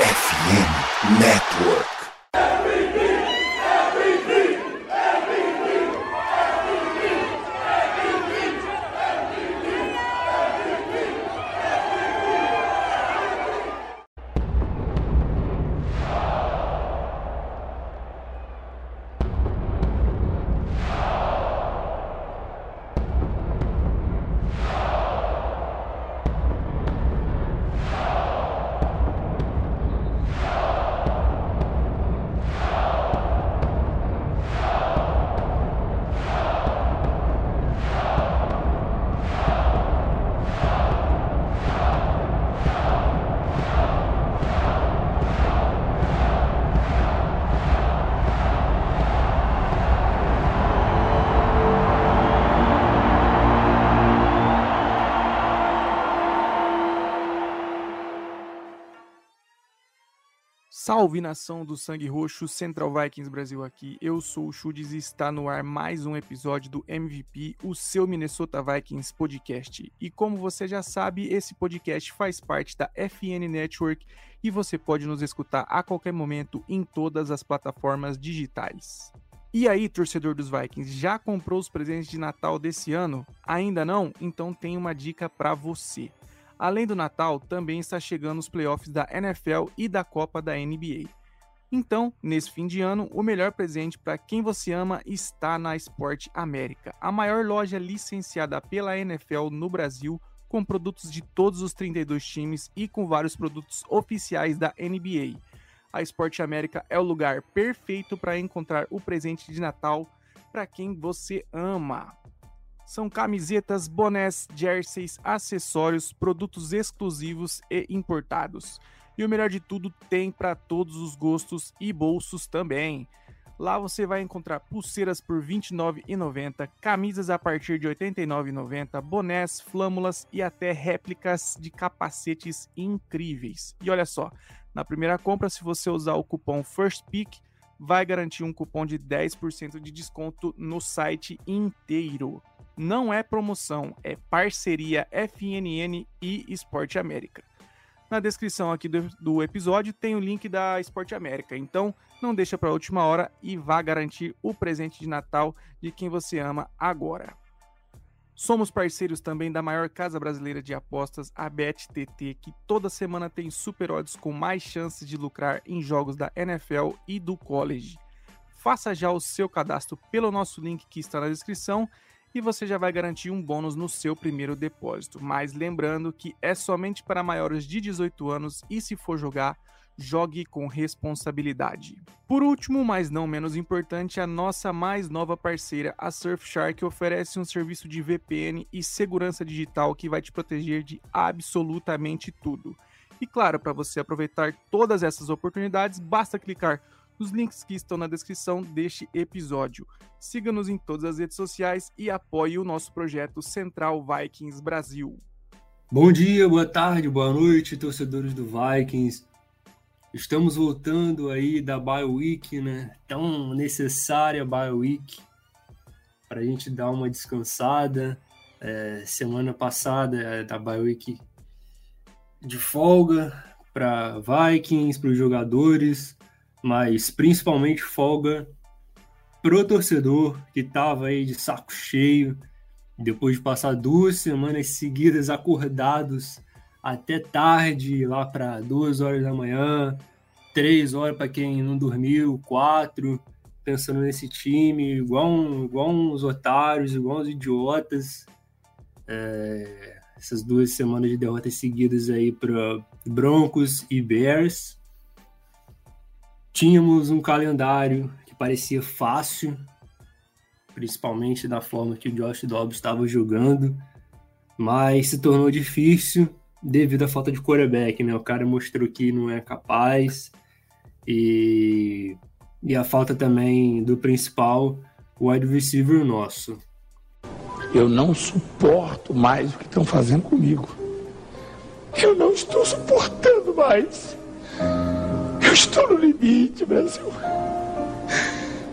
FM Network. Salve nação do Sangue Roxo, Central Vikings Brasil aqui. Eu sou o Chudes e está no ar mais um episódio do MVP, o seu Minnesota Vikings podcast. E como você já sabe, esse podcast faz parte da FN Network e você pode nos escutar a qualquer momento em todas as plataformas digitais. E aí, torcedor dos Vikings, já comprou os presentes de Natal desse ano? Ainda não? Então tem uma dica para você. Além do Natal, também está chegando os playoffs da NFL e da Copa da NBA. Então, nesse fim de ano, o melhor presente para quem você ama está na Sport América, a maior loja licenciada pela NFL no Brasil, com produtos de todos os 32 times e com vários produtos oficiais da NBA. A Sport América é o lugar perfeito para encontrar o presente de Natal para quem você ama. São camisetas, bonés, jerseys, acessórios, produtos exclusivos e importados. E o melhor de tudo, tem para todos os gostos e bolsos também. Lá você vai encontrar pulseiras por R$ 29,90, camisas a partir de R$ 89,90, bonés, flâmulas e até réplicas de capacetes incríveis. E olha só, na primeira compra, se você usar o cupom FIRSTPICK, vai garantir um cupom de 10% de desconto no site inteiro não é promoção, é parceria FNN e Esporte América. Na descrição aqui do, do, episódio tem o link da Esporte América, então não deixa para a última hora e vá garantir o presente de Natal de quem você ama agora. Somos parceiros também da maior casa brasileira de apostas, a BetTT, que toda semana tem super odds com mais chances de lucrar em jogos da NFL e do college. Faça já o seu cadastro pelo nosso link que está na descrição e você já vai garantir um bônus no seu primeiro depósito. Mas lembrando que é somente para maiores de 18 anos e se for jogar, jogue com responsabilidade. Por último, mas não menos importante, a nossa mais nova parceira, a Surfshark, oferece um serviço de VPN e segurança digital que vai te proteger de absolutamente tudo. E claro, para você aproveitar todas essas oportunidades, basta clicar nos links que estão na descrição deste episódio. Siga-nos em todas as redes sociais e apoie o nosso projeto Central Vikings Brasil. Bom dia, boa tarde, boa noite, torcedores do Vikings. Estamos voltando aí da Bye Week, né? Tão necessária Bye Week para a gente dar uma descansada. É, semana passada é, da Bye Week de folga para Vikings, para os jogadores mas principalmente folga pro torcedor que estava aí de saco cheio, depois de passar duas semanas seguidas acordados até tarde, lá para duas horas da manhã, três horas para quem não dormiu, quatro, pensando nesse time, igual, igual uns otários, igual uns idiotas. É, essas duas semanas de derrotas seguidas aí para Broncos e Bears. Tínhamos um calendário que parecia fácil, principalmente da forma que o Josh Dobbs estava jogando, mas se tornou difícil devido à falta de quarterback, né? O cara mostrou que não é capaz e, e a falta também do principal wide receiver nosso. Eu não suporto mais o que estão fazendo comigo. Eu não estou suportando mais. Eu estou no limite, Brasil.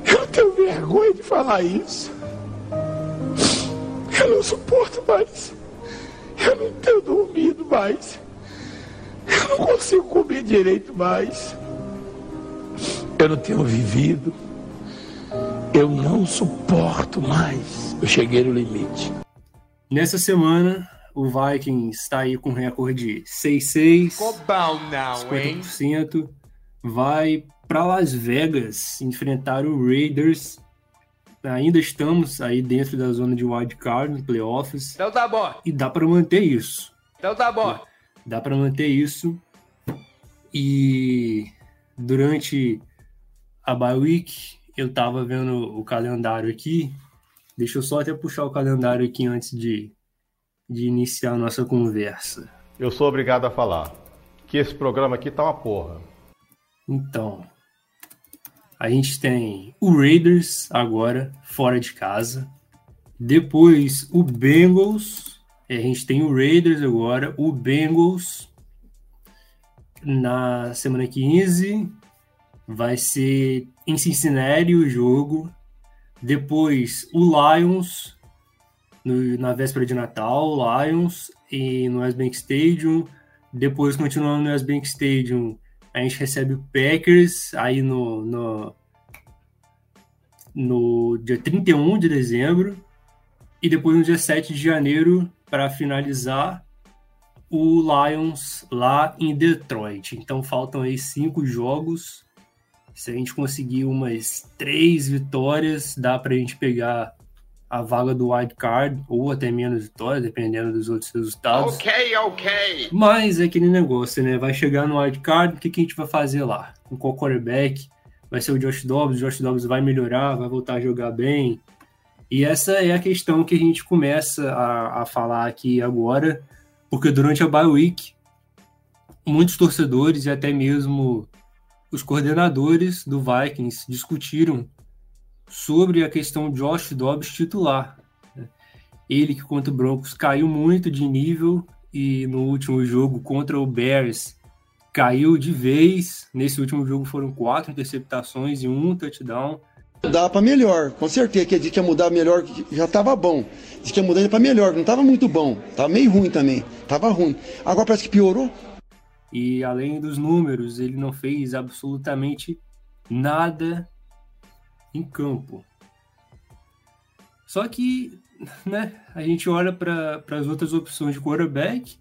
Eu tenho vergonha de falar isso. Eu não suporto mais. Eu não tenho dormido mais. Eu não consigo comer direito mais. Eu não tenho vivido. Eu não suporto mais. Eu cheguei no limite. Nessa semana, o Vikings está aí com recorde 6-6. Cobão não, 50%. Vai para Las Vegas enfrentar o Raiders. Ainda estamos aí dentro da zona de wild card, playoffs. Então tá bom. E dá para manter isso. Então tá bom. Dá para manter isso. E durante a bye week, eu tava vendo o calendário aqui. Deixa eu só até puxar o calendário aqui antes de, de iniciar a nossa conversa. Eu sou obrigado a falar que esse programa aqui tá uma porra. Então, a gente tem o Raiders agora, fora de casa. Depois o Bengals. A gente tem o Raiders agora, o Bengals na semana 15. Vai ser em Cincinnati o jogo. Depois o Lions no, na véspera de Natal, o Lions e no West Bank Stadium. Depois, continuando no West Bank Stadium, a gente recebe o Packers aí no, no, no dia 31 de dezembro. E depois no dia 7 de janeiro, para finalizar, o Lions lá em Detroit. Então faltam aí cinco jogos. Se a gente conseguir umas três vitórias, dá para a gente pegar a vaga do wild card ou até menos vitórias, dependendo dos outros resultados. Ok, ok. Mas é aquele negócio, né? Vai chegar no wild card, o que, que a gente vai fazer lá? Com qual quarterback? Vai ser o Josh Dobbs, o Josh Dobbs vai melhorar, vai voltar a jogar bem. E essa é a questão que a gente começa a, a falar aqui agora, porque durante a bye week, muitos torcedores e até mesmo os coordenadores do Vikings discutiram sobre a questão de Josh Dobbs titular. Né? Ele que contra o Broncos caiu muito de nível e no último jogo contra o Bears caiu de vez. Nesse último jogo foram quatro interceptações e um touchdown. Dá para melhor, com certeza. Que disse que ia mudar melhor, já estava bom. Disse que ia mudar para melhor, não estava muito bom. Tava meio ruim também. Tava ruim. Agora parece que piorou. E além dos números, ele não fez absolutamente nada em campo. Só que, né, a gente olha para as outras opções de quarterback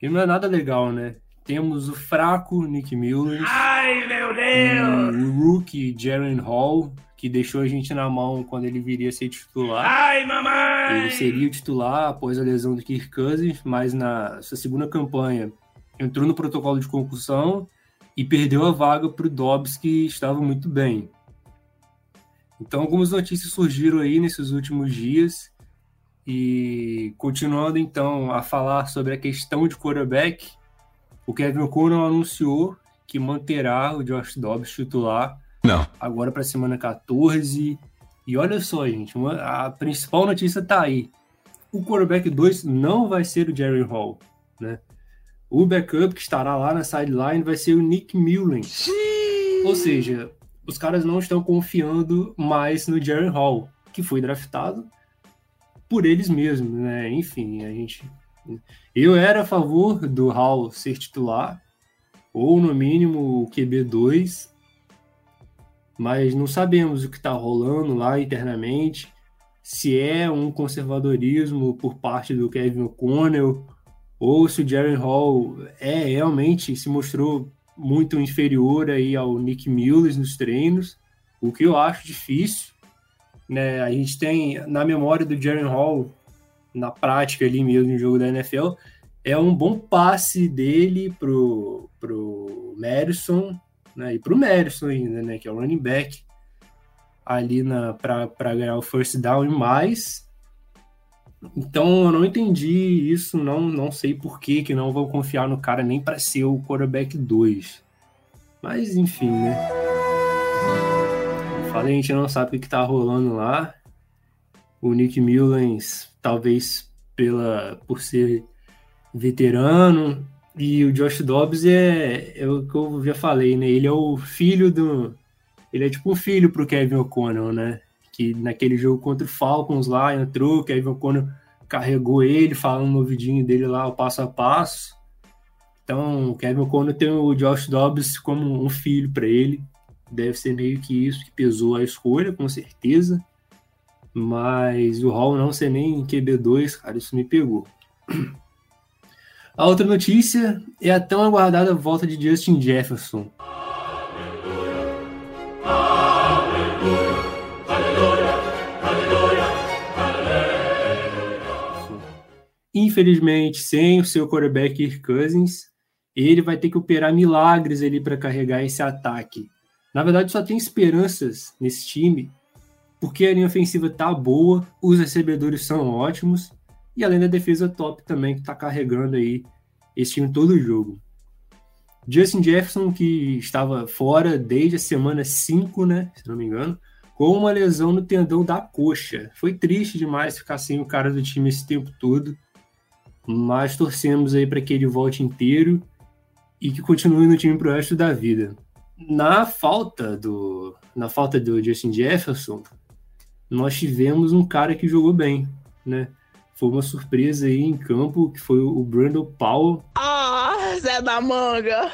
e não é nada legal, né? Temos o fraco Nick Mullins. Ai, meu Deus! O, o rookie Jaren Hall, que deixou a gente na mão quando ele viria a ser titular. Ai, mamãe! Ele seria o titular após a lesão do Kirk Cousins, mas na sua segunda campanha entrou no protocolo de concussão e perdeu a vaga para o Dobbs, que estava muito bem. Então, algumas notícias surgiram aí nesses últimos dias. E continuando então a falar sobre a questão de quarterback, o Kevin O'Connell anunciou que manterá o Josh Dobbs titular Não. agora para a semana 14. E olha só, gente, uma, a principal notícia está aí. O quarterback 2 não vai ser o Jerry Hall, né? O backup que estará lá na sideline vai ser o Nick Mullins. Ou seja, os caras não estão confiando mais no Jerry Hall, que foi draftado por eles mesmos, né? Enfim, a gente. Eu era a favor do Hall ser titular, ou no mínimo o QB2, mas não sabemos o que está rolando lá internamente, se é um conservadorismo por parte do Kevin O'Connell, ou se o Jerry Hall é realmente se mostrou muito inferior aí ao Nick Mullins nos treinos, o que eu acho difícil. Né? A gente tem na memória do Jaren Hall, na prática ali mesmo no jogo da NFL, é um bom passe dele pro, pro Madison, né? E pro Madison ainda, né? Que é o running back ali para ganhar o first down e mais. Então eu não entendi isso, não, não sei por que, que não vou confiar no cara nem para ser o quarterback 2. Mas enfim, né? Fala, a gente não sabe o que tá rolando lá. O Nick Mullins, talvez pela por ser veterano, e o Josh Dobbs é, é o que eu já falei, né? Ele é o filho do. Ele é tipo um filho pro Kevin O'Connell, né? Que naquele jogo contra o Falcons lá entrou, que aí quando carregou ele, falando no ouvidinho dele lá o passo a passo. Então, o Kevin O'Connor tem o Josh Dobbs como um filho para ele. Deve ser meio que isso que pesou a escolha, com certeza. Mas o Hall não ser nem QB2, cara, isso me pegou. A outra notícia é a tão aguardada volta de Justin Jefferson. Infelizmente, sem o seu quarterback Kirk Cousins, ele vai ter que operar milagres ali para carregar esse ataque. Na verdade, só tem esperanças nesse time, porque a linha ofensiva tá boa, os recebedores são ótimos, e além da defesa top também, que está carregando aí esse time todo o jogo. Justin Jefferson, que estava fora desde a semana 5, né, se não me engano, com uma lesão no tendão da coxa. Foi triste demais ficar sem o cara do time esse tempo todo mas torcemos aí para que ele volte inteiro e que continue no time pro resto da vida. Na falta do na falta do Justin Jefferson, nós tivemos um cara que jogou bem, né? Foi uma surpresa aí em campo, que foi o Brandon Powell. Ah, Zé da Manga!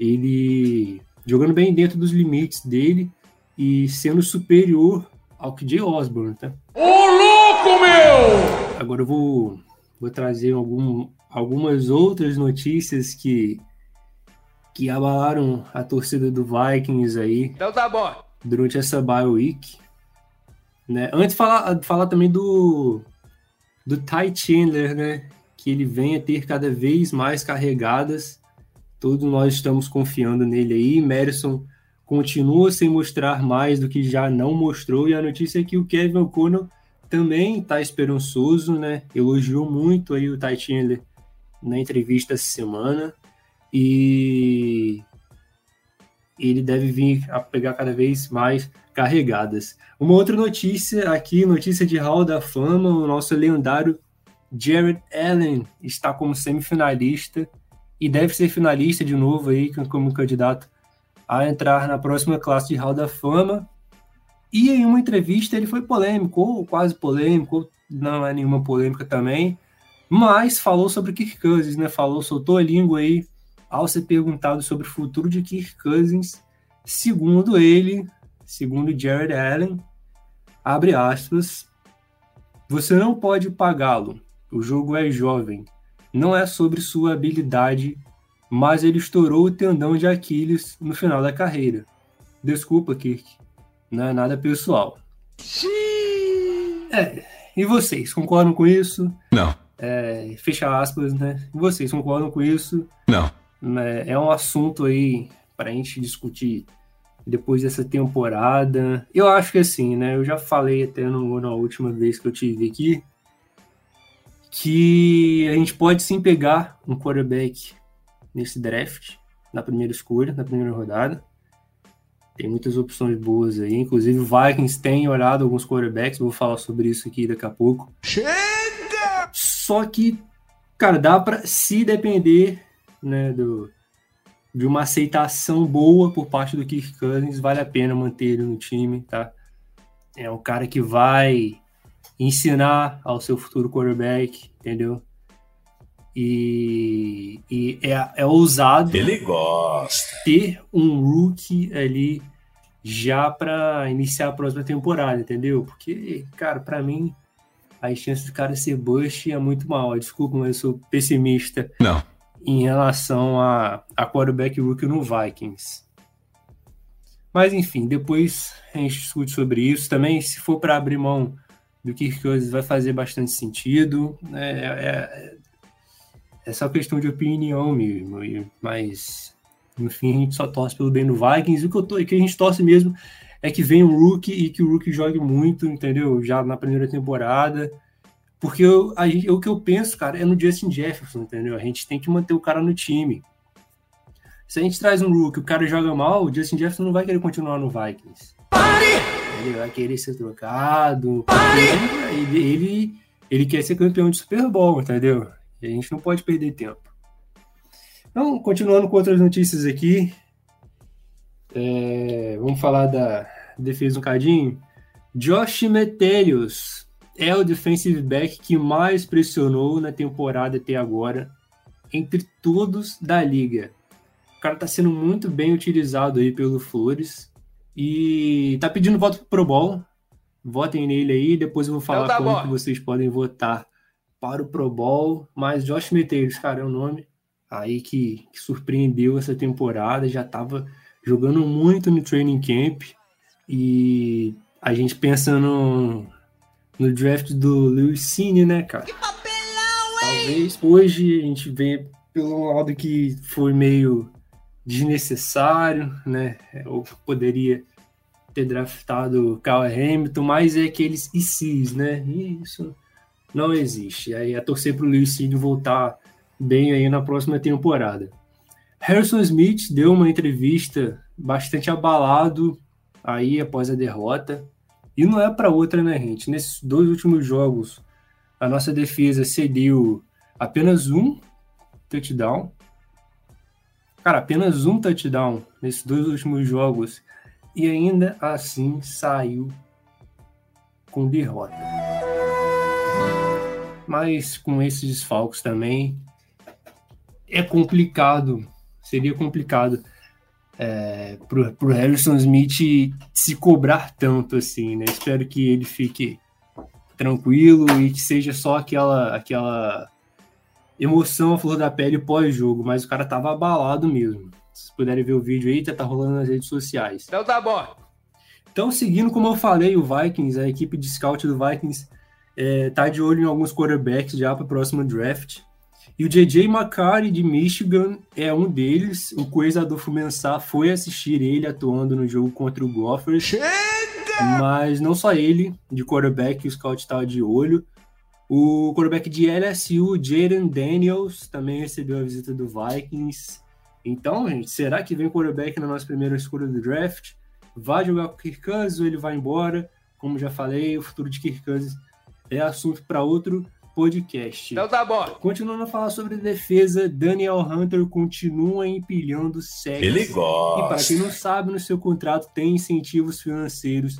Ele jogando bem dentro dos limites dele e sendo superior ao que Jay Osborne, tá? Ô, louco, meu! Agora eu vou vou trazer algum, algumas outras notícias que, que abalaram a torcida do Vikings aí. Então tá bom. Durante essa bye week. Né? Antes falar, falar também do do Ty Chandler, né? Que ele venha ter cada vez mais carregadas. Todos nós estamos confiando nele aí. Madison continua sem mostrar mais do que já não mostrou. E a notícia é que o Kevin O'Connell também está esperançoso, né? Elogiou muito aí o Ty na entrevista essa semana e ele deve vir a pegar cada vez mais carregadas. Uma outra notícia aqui, notícia de Hall da Fama, o nosso lendário Jared Allen está como semifinalista e deve ser finalista de novo aí como candidato a entrar na próxima classe de Hall da Fama. E em uma entrevista ele foi polêmico, ou quase polêmico, não é nenhuma polêmica também, mas falou sobre Kirk Cousins, né? Falou, soltou a língua aí ao ser perguntado sobre o futuro de Kirk Cousins. Segundo ele, segundo Jared Allen, abre aspas, você não pode pagá-lo. O jogo é jovem. Não é sobre sua habilidade, mas ele estourou o tendão de Aquiles no final da carreira. Desculpa, Kirk não é nada pessoal. É, e vocês, concordam com isso? Não. É, fecha aspas, né? E vocês concordam com isso? Não. É, é um assunto aí para a gente discutir depois dessa temporada. Eu acho que assim, né? Eu já falei até no, na última vez que eu tive aqui que a gente pode sim pegar um quarterback nesse draft, na primeira escolha, na primeira rodada. Tem muitas opções boas aí. Inclusive, o Vikings tem olhado alguns quarterbacks. Vou falar sobre isso aqui daqui a pouco. Chega! Só que, cara, dá para se depender né, do, de uma aceitação boa por parte do Kirk Cousins, vale a pena manter ele no time, tá? É um cara que vai ensinar ao seu futuro quarterback, entendeu? E, e é, é ousado Ele gosta. ter um rookie ali já para iniciar a próxima temporada, entendeu? Porque, cara, para mim, as chances do cara ser bust é muito mal. Desculpa, mas eu sou pessimista Não. em relação a, a quarterback rookie no Vikings. Mas enfim, depois a gente discute sobre isso. Também, se for para abrir mão do Kirk Cousins, vai fazer bastante sentido. É, é, é só questão de opinião mesmo. Mas, no fim, a gente só torce pelo bem do Vikings. O que, eu tô, que a gente torce mesmo é que venha um rookie e que o rookie jogue muito, entendeu? Já na primeira temporada. Porque eu, a gente, o que eu penso, cara, é no Justin Jefferson, entendeu? A gente tem que manter o cara no time. Se a gente traz um rookie, o cara joga mal, o Justin Jefferson não vai querer continuar no Vikings. Ele vai querer ser trocado. Ele, ele, ele quer ser campeão de Super Bowl, entendeu? E a gente não pode perder tempo. Então, continuando com outras notícias aqui. É, vamos falar da defesa um cadinho. Josh Metelius é o defensive back que mais pressionou na temporada até agora. entre todos da liga. O cara tá sendo muito bem utilizado aí pelo Flores e tá pedindo voto pro Pro Bowl. Votem nele aí, depois eu vou falar Então tá como que vocês podem votar para o Pro Bowl. Mas Josh Meteiros, cara, é o nome aí que, que surpreendeu essa temporada. Já tava jogando muito no training camp e a gente pensa no, no draft do Lewis Cine, né, cara? Talvez hoje a gente vê pelo lado que foi meio desnecessário, né? Ou poderia ter draftado o Kyle Hamilton, mas é aqueles ICs, né? E isso não existe. Aí é torcer para o Lewis Cine voltar bem aí na próxima temporada. Harrison Smith deu uma entrevista bastante abalado aí após a derrota. E não é para outra, né, gente? Nesses dois últimos jogos, a nossa defesa cedeu apenas um touchdown. Cara, apenas um touchdown nesses dois últimos jogos. E ainda assim saiu com derrota. Mas com esses desfalques também é complicado. Seria complicado é, pro, pro Harrison Smith se cobrar tanto assim, né? Espero que ele fique tranquilo e que seja só aquela aquela emoção à flor da pele pós-jogo, mas o cara tava abalado mesmo. Se puderem ver o vídeo aí, tá rolando nas redes sociais. Então tá bom. Então, seguindo como eu falei, o Vikings, a equipe de scout do Vikings, é, tá de olho em alguns quarterbacks já para o próximo draft. E o JJ McCarthy de Michigan é um deles. O Coisa Adolfo Mensah foi assistir ele atuando no jogo contra o Gophers. Mas não só ele, de quarterback, o scout estava de olho. O quarterback de LSU, Jaden Daniels, também recebeu a visita do Vikings. Então, gente, será que vem quarterback na nossa primeira escolha do draft? Vai jogar com o Kirk Cousins ou ele vai embora? Como já falei, o futuro de Kirk Cousins é assunto para outro podcast. Então tá bom. Continuando a falar sobre defesa, Daniel Hunter continua empilhando sacks. Ele E para quem não sabe, no seu contrato tem incentivos financeiros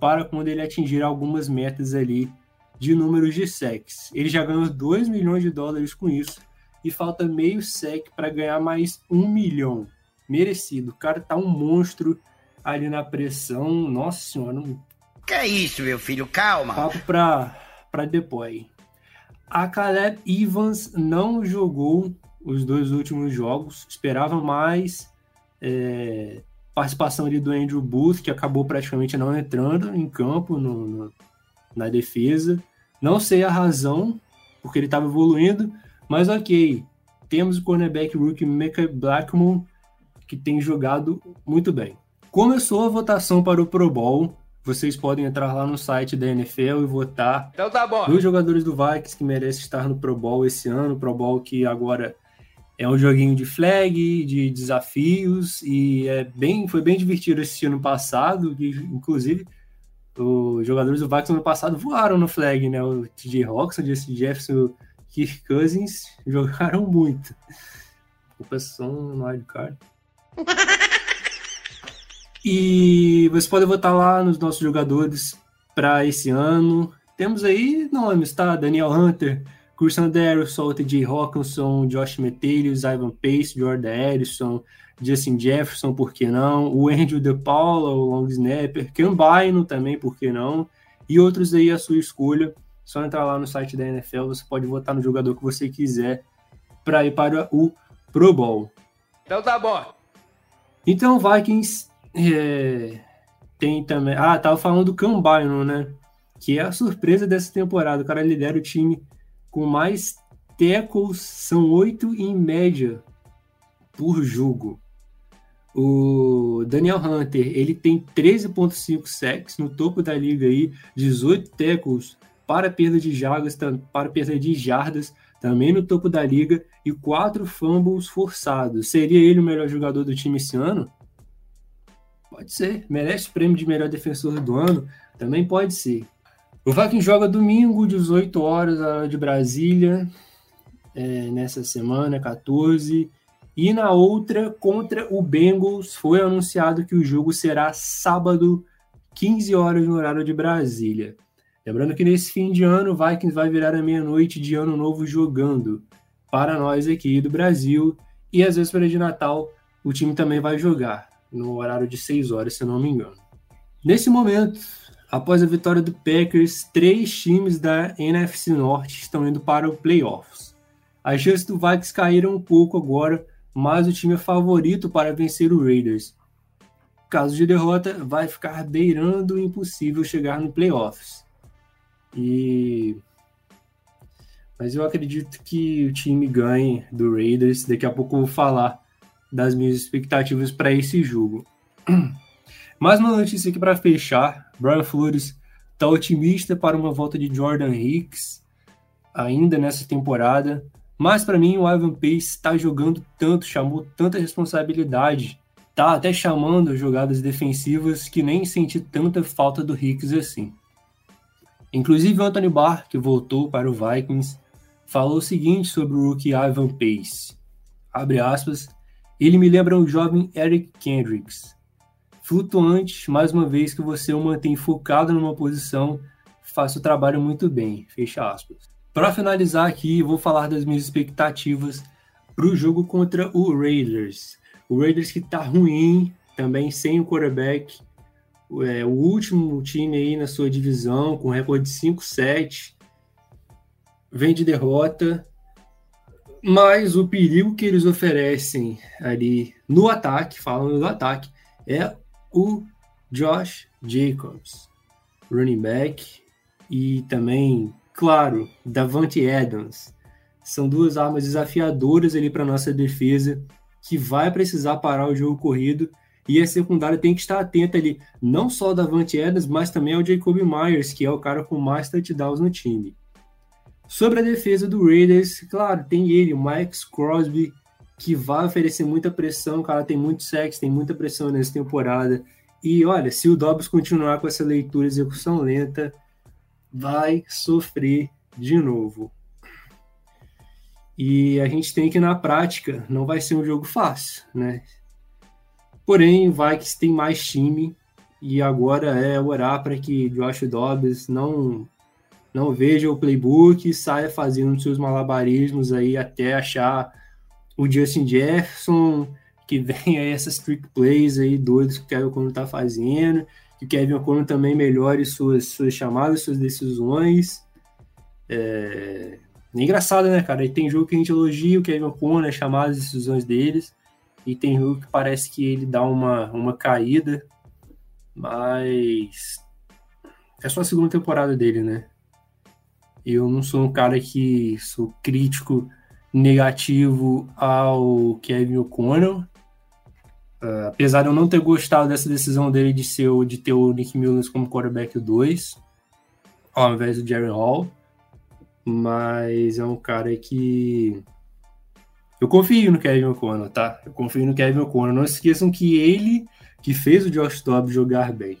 para quando ele atingir algumas metas ali de números de sacks. Ele já ganhou 2 milhões de dólares com isso e falta meio sec para ganhar mais um milhão. Merecido. O cara tá um monstro ali na pressão. Nossa senhora, não Que é isso, meu filho? Calma. Papo pra, pra depois. A Caleb Evans não jogou os dois últimos jogos. Esperava mais é, participação ali do Andrew Booth, que acabou praticamente não entrando em campo no, no- na defesa. Não sei a razão, porque ele estava evoluindo, mas ok. Temos o cornerback rookie Micah Blackmon, que tem jogado muito bem. Começou a votação para o Pro Bowl. Vocês podem entrar lá no site da NFL e votar Então tá bom. Dois jogadores do Vikings que merecem estar no Pro Bowl esse ano. Pro Bowl que agora é um joguinho de flag, de desafios, e é bem, foi bem divertido esse ano passado. E, inclusive, os jogadores do Vikings no ano passado voaram no flag, né? O TJ Hawks, o Jesse Jefferson, o Kirk Cousins jogaram muito. Ocupação no wildcard. E você pode votar lá nos nossos jogadores para esse ano. Temos aí nomes, tá? Daniel Hunter, Christian Derrisson, TJ Hawkinson, Josh Metelius, Ivan Pace, Jordan Edison, Justin Jefferson, por que não? O Andrew De Paula, o Long Snapper, Ken Bynum também, por que não? E outros aí à sua escolha. Só entrar lá no site da NFL, você pode votar no jogador que você quiser para ir para o Pro Bowl. Então tá bom. Então, Vikings é, tem também. Ah, tava falando do Cambino, né? Que é a surpresa dessa temporada. O cara lidera o time com mais tackles, são oito em média por jogo. O Daniel Hunter, ele tem 13.5 sacks no topo da liga aí, 18 tackles para perda de jardas, para perda de jardas, também no topo da liga e quatro fumbles forçados. Seria ele o melhor jogador do time esse ano? Pode ser. Merece o prêmio de melhor defensor do ano? Também pode ser. O Vikings joga domingo, 18 horas, hora de Brasília, é, nessa semana, 14. E na outra, contra o Bengals, foi anunciado que o jogo será sábado, 15 horas no horário de Brasília. Lembrando que nesse fim de ano, o Vikings vai virar a meia-noite de ano novo jogando. para nós aqui do Brasil. E às vezes para de Natal o time também vai jogar no horário de 6 horas, se não me engano. Nesse momento, após a vitória do Packers, três times da NFC Norte estão indo para o playoffs. As chances do Vikings caíram um pouco agora, mas o time é favorito para vencer o Raiders. Caso de derrota, vai ficar beirando o impossível chegar no playoffs. E mas eu acredito que o time ganhe do Raiders. Daqui a pouco eu vou falar das minhas expectativas para esse jogo. Mais uma notícia aqui para fechar. Brian Flores está otimista para uma volta de Jordan Hicks ainda nessa temporada. Mas para mim o Ivan Pace está jogando tanto, chamou tanta responsabilidade, tá até chamando jogadas defensivas que nem senti tanta falta do Hicks assim. Inclusive o Anthony Barr, que voltou para o Vikings, falou o seguinte sobre o rookie Ivan Pace. Abre aspas. Ele me lembra um jovem Eric Kendricks. Flutuante, mais uma vez que você o mantém focado numa posição, faça o trabalho muito bem. Fecha aspas. Para finalizar aqui, vou falar das minhas expectativas para o jogo contra o Raiders. O Raiders que está ruim, também sem o quarterback. É, o último time aí na sua divisão, com recorde de 5-7 vem de derrota, mas o perigo que eles oferecem ali no ataque, falando do ataque, é o Josh Jacobs, running back, e também, claro, Davante Adams. São duas armas desafiadoras ali para nossa defesa, que vai precisar parar o jogo corrido e a secundária tem que estar atenta ali, não só ao Davante Adams, mas também ao Jacob Myers, que é o cara com mais touchdowns no time. Sobre a defesa do Raiders, claro, tem ele, o Max Crosby, que vai oferecer muita pressão, o cara tem muito sexo, tem muita pressão nessa temporada. E olha, se o Dobbs continuar com essa leitura execução lenta, vai sofrer de novo. E a gente tem que, na prática, não vai ser um jogo fácil, né? Porém, vai que tem mais time e agora é orar para que Josh Dobbs não não veja o playbook, saia fazendo seus malabarismos aí até achar o Justin Jefferson, que vem essas trick plays aí doidos que o Kevin O'Connor tá fazendo, que o Kevin O'Connor também melhore suas, suas chamadas, suas decisões. É... é engraçado, né, cara? E tem jogo que a gente elogia o Kevin O'Connor, chamadas as decisões deles, e tem jogo que parece que ele dá uma, uma caída, mas é só a segunda temporada dele, né? Eu não sou um cara que sou crítico negativo ao Kevin O'Connell. Uh, apesar de eu não ter gostado dessa decisão dele de ser de ter o Nick Mullins como quarterback 2, ao invés do Jerry Hall. Mas é um cara que. Eu confio no Kevin O'Connell, tá? Eu confio no Kevin O'Connell. Não esqueçam que ele que fez o Josh Dobbs jogar bem.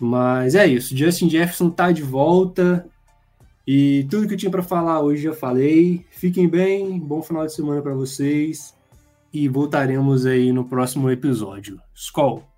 Mas é isso. Justin Jefferson tá de volta. E tudo que eu tinha para falar hoje já falei. Fiquem bem, bom final de semana para vocês. E voltaremos aí no próximo episódio. Skol!